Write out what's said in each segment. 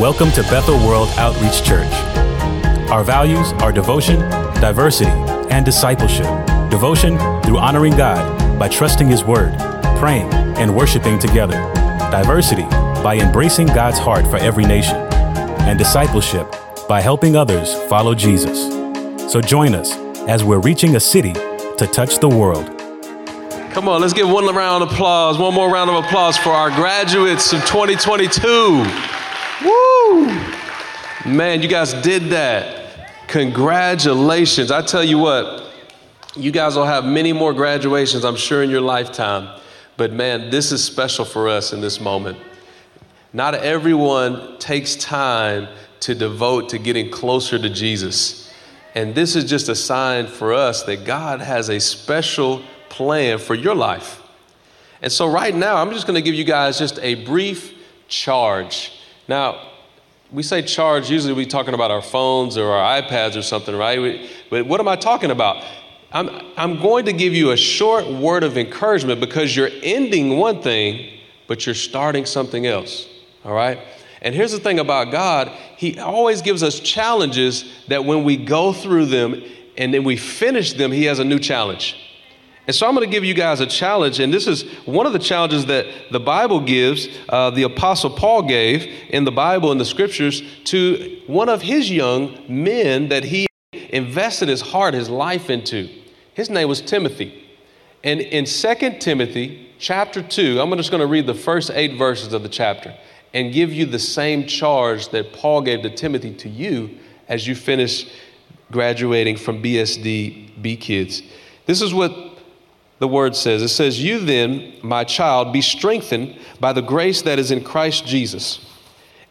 Welcome to Bethel World Outreach Church. Our values are devotion, diversity, and discipleship. Devotion through honoring God by trusting His Word, praying, and worshiping together. Diversity by embracing God's heart for every nation. And discipleship by helping others follow Jesus. So join us as we're reaching a city to touch the world. Come on, let's give one round of applause, one more round of applause for our graduates of 2022. Woo! Man, you guys did that. Congratulations. I tell you what, you guys will have many more graduations, I'm sure, in your lifetime. But man, this is special for us in this moment. Not everyone takes time to devote to getting closer to Jesus. And this is just a sign for us that God has a special plan for your life. And so, right now, I'm just going to give you guys just a brief charge. Now, we say charge, usually we're talking about our phones or our iPads or something, right? But what am I talking about? I'm, I'm going to give you a short word of encouragement because you're ending one thing, but you're starting something else, all right? And here's the thing about God He always gives us challenges that when we go through them and then we finish them, He has a new challenge. And so I'm going to give you guys a challenge, and this is one of the challenges that the Bible gives, uh, the Apostle Paul gave in the Bible and the scriptures to one of his young men that he invested his heart, his life into. His name was Timothy. And in 2 Timothy chapter 2, I'm just going to read the first eight verses of the chapter and give you the same charge that Paul gave to Timothy to you as you finish graduating from BSD B Kids. This is what the word says. It says, You then, my child, be strengthened by the grace that is in Christ Jesus.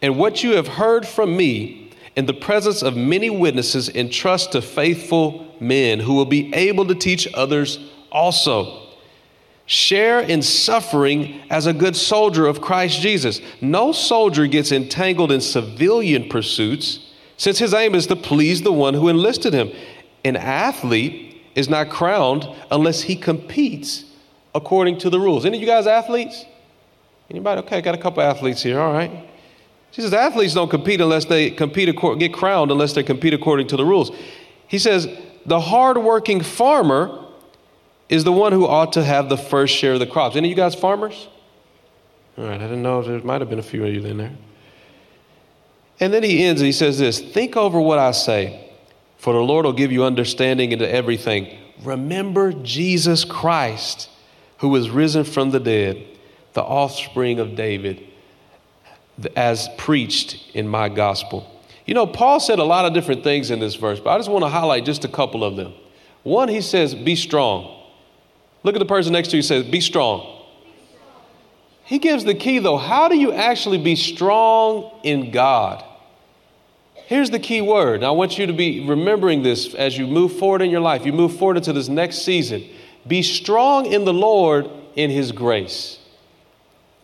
And what you have heard from me in the presence of many witnesses, entrust to faithful men who will be able to teach others also. Share in suffering as a good soldier of Christ Jesus. No soldier gets entangled in civilian pursuits, since his aim is to please the one who enlisted him. An athlete is not crowned unless he competes according to the rules. Any of you guys athletes? Anybody? Okay, I got a couple athletes here. All right. She says athletes don't compete unless they compete get crowned unless they compete according to the rules. He says the hardworking farmer is the one who ought to have the first share of the crops. Any of you guys farmers? All right, I didn't know there might have been a few of you in there. And then he ends and he says this Think over what I say for the Lord will give you understanding into everything. Remember Jesus Christ, who was risen from the dead, the offspring of David, as preached in my gospel. You know, Paul said a lot of different things in this verse, but I just want to highlight just a couple of them. One, he says, Be strong. Look at the person next to you, says, Be strong. He gives the key, though. How do you actually be strong in God? Here's the key word. I want you to be remembering this as you move forward in your life. You move forward into this next season. Be strong in the Lord in His grace.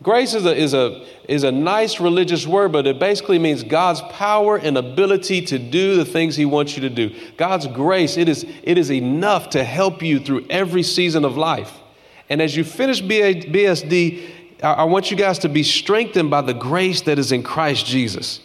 Grace is a, is, a, is a nice religious word, but it basically means God's power and ability to do the things He wants you to do. God's grace, it is, it is enough to help you through every season of life. And as you finish BSD, I want you guys to be strengthened by the grace that is in Christ Jesus.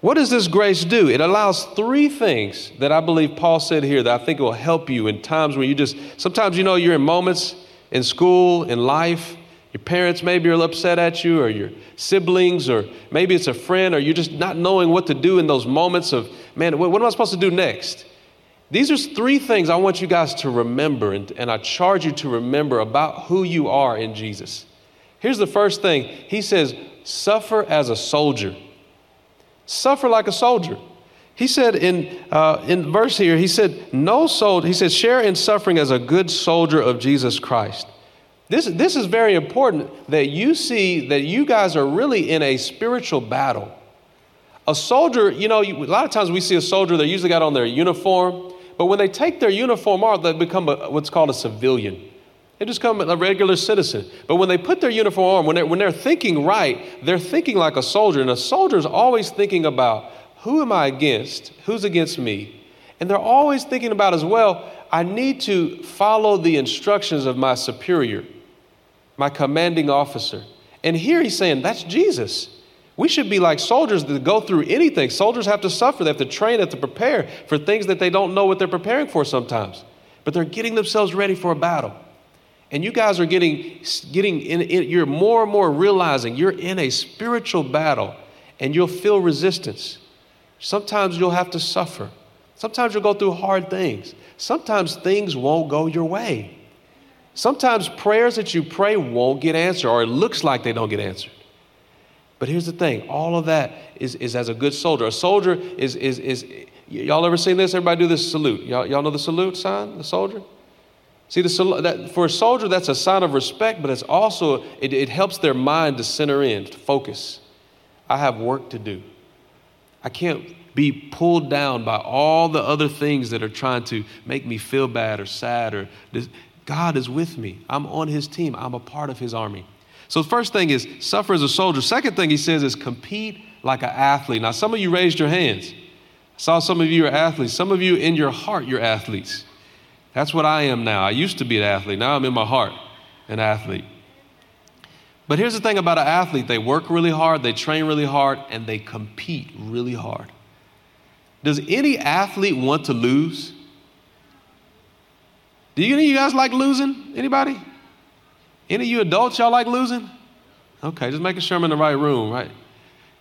What does this grace do? It allows three things that I believe Paul said here that I think will help you in times when you just, sometimes you know you're in moments in school, in life. Your parents maybe are upset at you, or your siblings, or maybe it's a friend, or you're just not knowing what to do in those moments of, man, what, what am I supposed to do next? These are three things I want you guys to remember, and, and I charge you to remember about who you are in Jesus. Here's the first thing He says, suffer as a soldier. Suffer like a soldier. He said in, uh, in verse here, he said, No soldier, he said, share in suffering as a good soldier of Jesus Christ. This, this is very important that you see that you guys are really in a spiritual battle. A soldier, you know, a lot of times we see a soldier, they usually got on their uniform, but when they take their uniform off, they become a, what's called a civilian. They just come a regular citizen. But when they put their uniform on, when they're, when they're thinking right, they're thinking like a soldier. And a soldier is always thinking about who am I against? Who's against me? And they're always thinking about as well, I need to follow the instructions of my superior, my commanding officer. And here he's saying, that's Jesus. We should be like soldiers that go through anything. Soldiers have to suffer, they have to train, they have to prepare for things that they don't know what they're preparing for sometimes. But they're getting themselves ready for a battle. And you guys are getting, getting in, in, you're more and more realizing you're in a spiritual battle and you'll feel resistance. Sometimes you'll have to suffer. Sometimes you'll go through hard things. Sometimes things won't go your way. Sometimes prayers that you pray won't get answered, or it looks like they don't get answered. But here's the thing all of that is, is as a good soldier. A soldier is, is, is y'all ever seen this? Everybody do this salute. Y'all, y'all know the salute sign, the soldier? See, the, that, for a soldier, that's a sign of respect, but it's also, it, it helps their mind to center in, to focus. I have work to do. I can't be pulled down by all the other things that are trying to make me feel bad or sad or this. God is with me. I'm on his team. I'm a part of his army. So the first thing is suffer as a soldier. Second thing he says is compete like an athlete. Now some of you raised your hands. I saw some of you are athletes. Some of you in your heart you're athletes. That's what I am now. I used to be an athlete. Now I'm in my heart an athlete. But here's the thing about an athlete they work really hard, they train really hard, and they compete really hard. Does any athlete want to lose? Do any of you guys like losing? Anybody? Any of you adults, y'all like losing? Okay, just making sure I'm in the right room, right?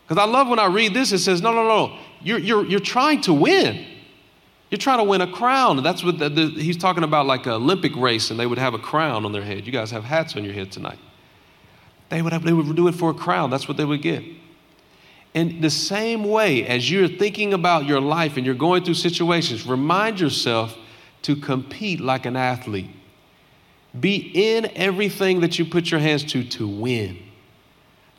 Because I love when I read this, it says, no, no, no, you're, you're, you're trying to win. You're trying to win a crown. That's what the, the, he's talking about, like an Olympic race, and they would have a crown on their head. You guys have hats on your head tonight. They would, have, they would do it for a crown. That's what they would get. In the same way, as you're thinking about your life and you're going through situations, remind yourself to compete like an athlete. Be in everything that you put your hands to to win.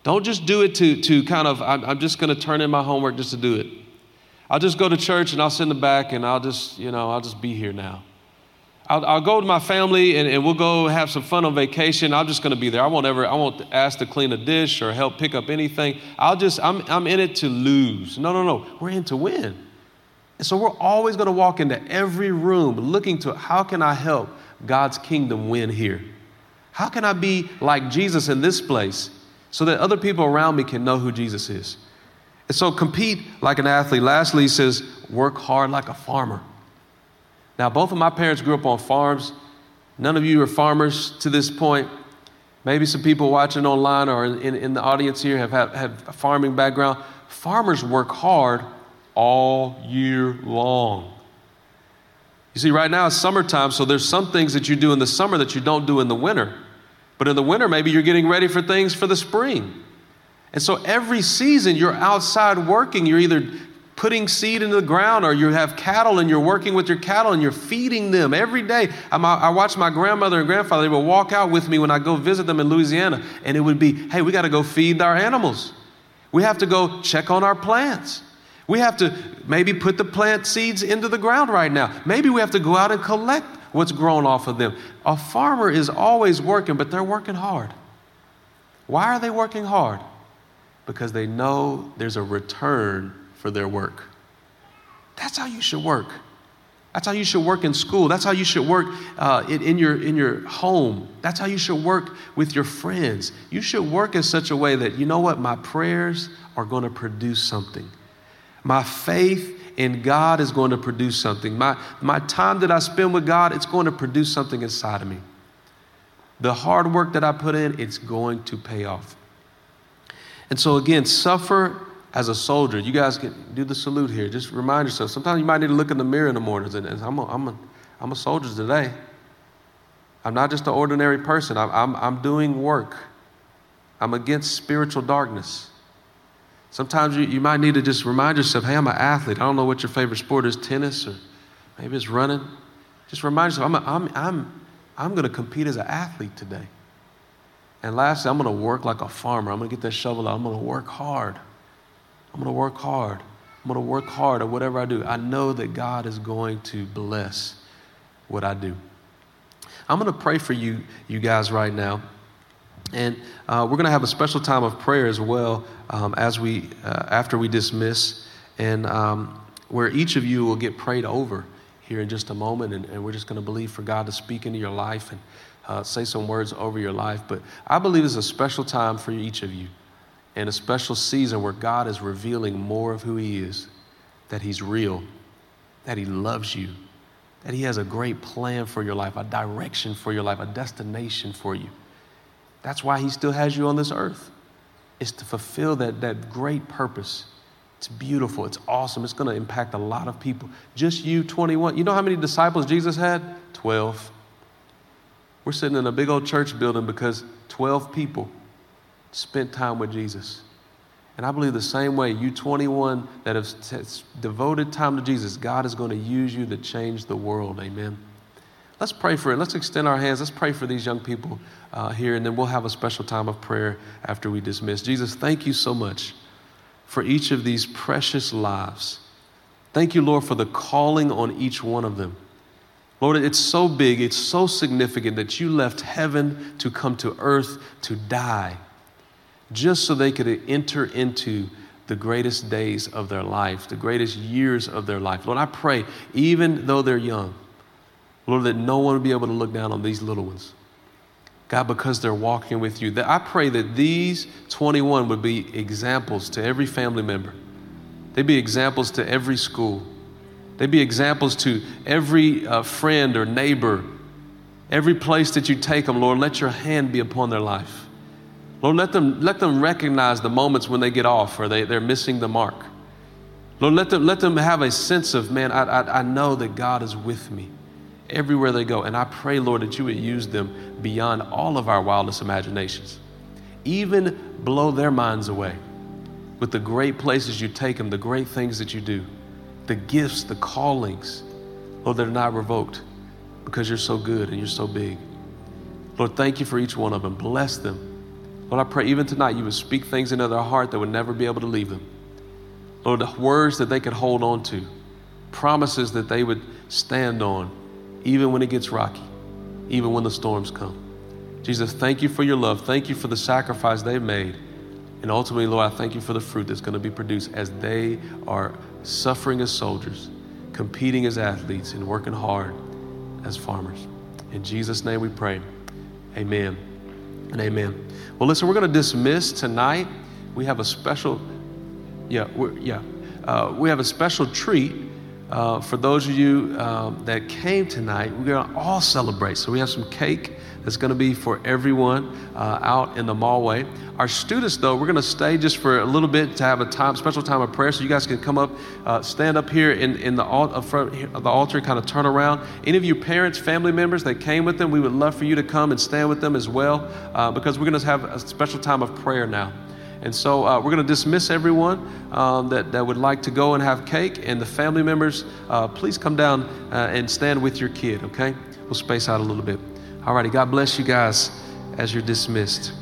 Don't just do it to, to kind of, I'm, I'm just going to turn in my homework just to do it. I'll just go to church and I'll sit in the back and I'll just, you know, I'll just be here now. I'll, I'll go to my family and, and we'll go have some fun on vacation. I'm just going to be there. I won't ever, I won't ask to clean a dish or help pick up anything. I'll just, I'm, I'm in it to lose. No, no, no. We're in to win. And so we're always going to walk into every room looking to how can I help God's kingdom win here? How can I be like Jesus in this place so that other people around me can know who Jesus is? And so compete like an athlete. Lastly, he says, work hard like a farmer. Now, both of my parents grew up on farms. None of you are farmers to this point. Maybe some people watching online or in, in the audience here have, have, have a farming background. Farmers work hard all year long. You see, right now it's summertime, so there's some things that you do in the summer that you don't do in the winter. But in the winter, maybe you're getting ready for things for the spring. And so every season you're outside working. You're either putting seed into the ground, or you have cattle and you're working with your cattle and you're feeding them every day. I'm, i watch my grandmother and grandfather, they would walk out with me when I go visit them in Louisiana, and it would be, hey, we got to go feed our animals. We have to go check on our plants. We have to maybe put the plant seeds into the ground right now. Maybe we have to go out and collect what's grown off of them. A farmer is always working, but they're working hard. Why are they working hard? Because they know there's a return for their work. That's how you should work. That's how you should work in school. That's how you should work uh, in, in, your, in your home. That's how you should work with your friends. You should work in such a way that, you know what, my prayers are going to produce something. My faith in God is going to produce something. My, my time that I spend with God, it's going to produce something inside of me. The hard work that I put in, it's going to pay off. And so, again, suffer as a soldier, you guys can do the salute here. Just remind yourself. Sometimes you might need to look in the mirror in the mornings and, and I'm, a, I'm, a, I'm a soldier today. I'm not just an ordinary person. I'm, I'm, I'm doing work. I'm against spiritual darkness. Sometimes you, you might need to just remind yourself, hey, I'm an athlete. I don't know what your favorite sport is, tennis or maybe it's running. Just remind yourself, I'm, I'm, I'm, I'm going to compete as an athlete today. And lastly, I'm going to work like a farmer. I'm going to get that shovel out. I'm going to work hard. I'm going to work hard. I'm going to work hard at whatever I do. I know that God is going to bless what I do. I'm going to pray for you, you guys, right now. And uh, we're going to have a special time of prayer as well um, as we, uh, after we dismiss, and um, where each of you will get prayed over here in just a moment. And, and we're just going to believe for God to speak into your life and uh, say some words over your life. But I believe it's a special time for each of you. and a special season where God is revealing more of who He is, that He's real, that He loves you, that He has a great plan for your life, a direction for your life, a destination for you. That's why He still has you on this earth, is to fulfill that, that great purpose. It's beautiful. It's awesome. It's going to impact a lot of people. Just you, 21. You know how many disciples Jesus had? 12. We're sitting in a big old church building because 12 people spent time with Jesus. And I believe the same way, you 21 that have devoted time to Jesus, God is going to use you to change the world. Amen. Let's pray for it. Let's extend our hands. Let's pray for these young people uh, here, and then we'll have a special time of prayer after we dismiss. Jesus, thank you so much for each of these precious lives. Thank you, Lord, for the calling on each one of them. Lord, it's so big, it's so significant that you left heaven to come to earth to die just so they could enter into the greatest days of their life, the greatest years of their life. Lord, I pray, even though they're young, Lord, that no one will be able to look down on these little ones. God, because they're walking with you. That I pray that these 21 would be examples to every family member. They'd be examples to every school. They'd be examples to every uh, friend or neighbor. Every place that you take them, Lord, let your hand be upon their life. Lord, let them, let them recognize the moments when they get off or they, they're missing the mark. Lord, let them, let them have a sense of, man, I, I, I know that God is with me everywhere they go. And I pray, Lord, that you would use them beyond all of our wildest imaginations. Even blow their minds away with the great places you take them, the great things that you do, the gifts, the callings, Lord, that are not revoked because you're so good and you're so big. Lord, thank you for each one of them. Bless them. Lord, I pray even tonight you would speak things into their heart that would never be able to leave them. Lord, the words that they could hold on to, promises that they would stand on, even when it gets rocky, even when the storms come. Jesus, thank you for your love. Thank you for the sacrifice they've made. And ultimately, Lord, I thank you for the fruit that's going to be produced as they are suffering as soldiers, competing as athletes, and working hard as farmers. In Jesus' name we pray. Amen and amen. Well, listen, we're going to dismiss tonight. We have a special, yeah, yeah, uh, we have a special treat uh, for those of you uh, that came tonight. We're going to all celebrate. So we have some cake that's going to be for everyone uh, out in the mallway. Our students, though, we're going to stay just for a little bit to have a time, special time of prayer. So you guys can come up, uh, stand up here in, in the, alt, front of the altar, kind of turn around. Any of you parents, family members that came with them, we would love for you to come and stand with them as well, uh, because we're going to have a special time of prayer now. And so uh, we're going to dismiss everyone um, that, that would like to go and have cake. And the family members, uh, please come down uh, and stand with your kid, okay? We'll space out a little bit. All righty, God bless you guys as you're dismissed.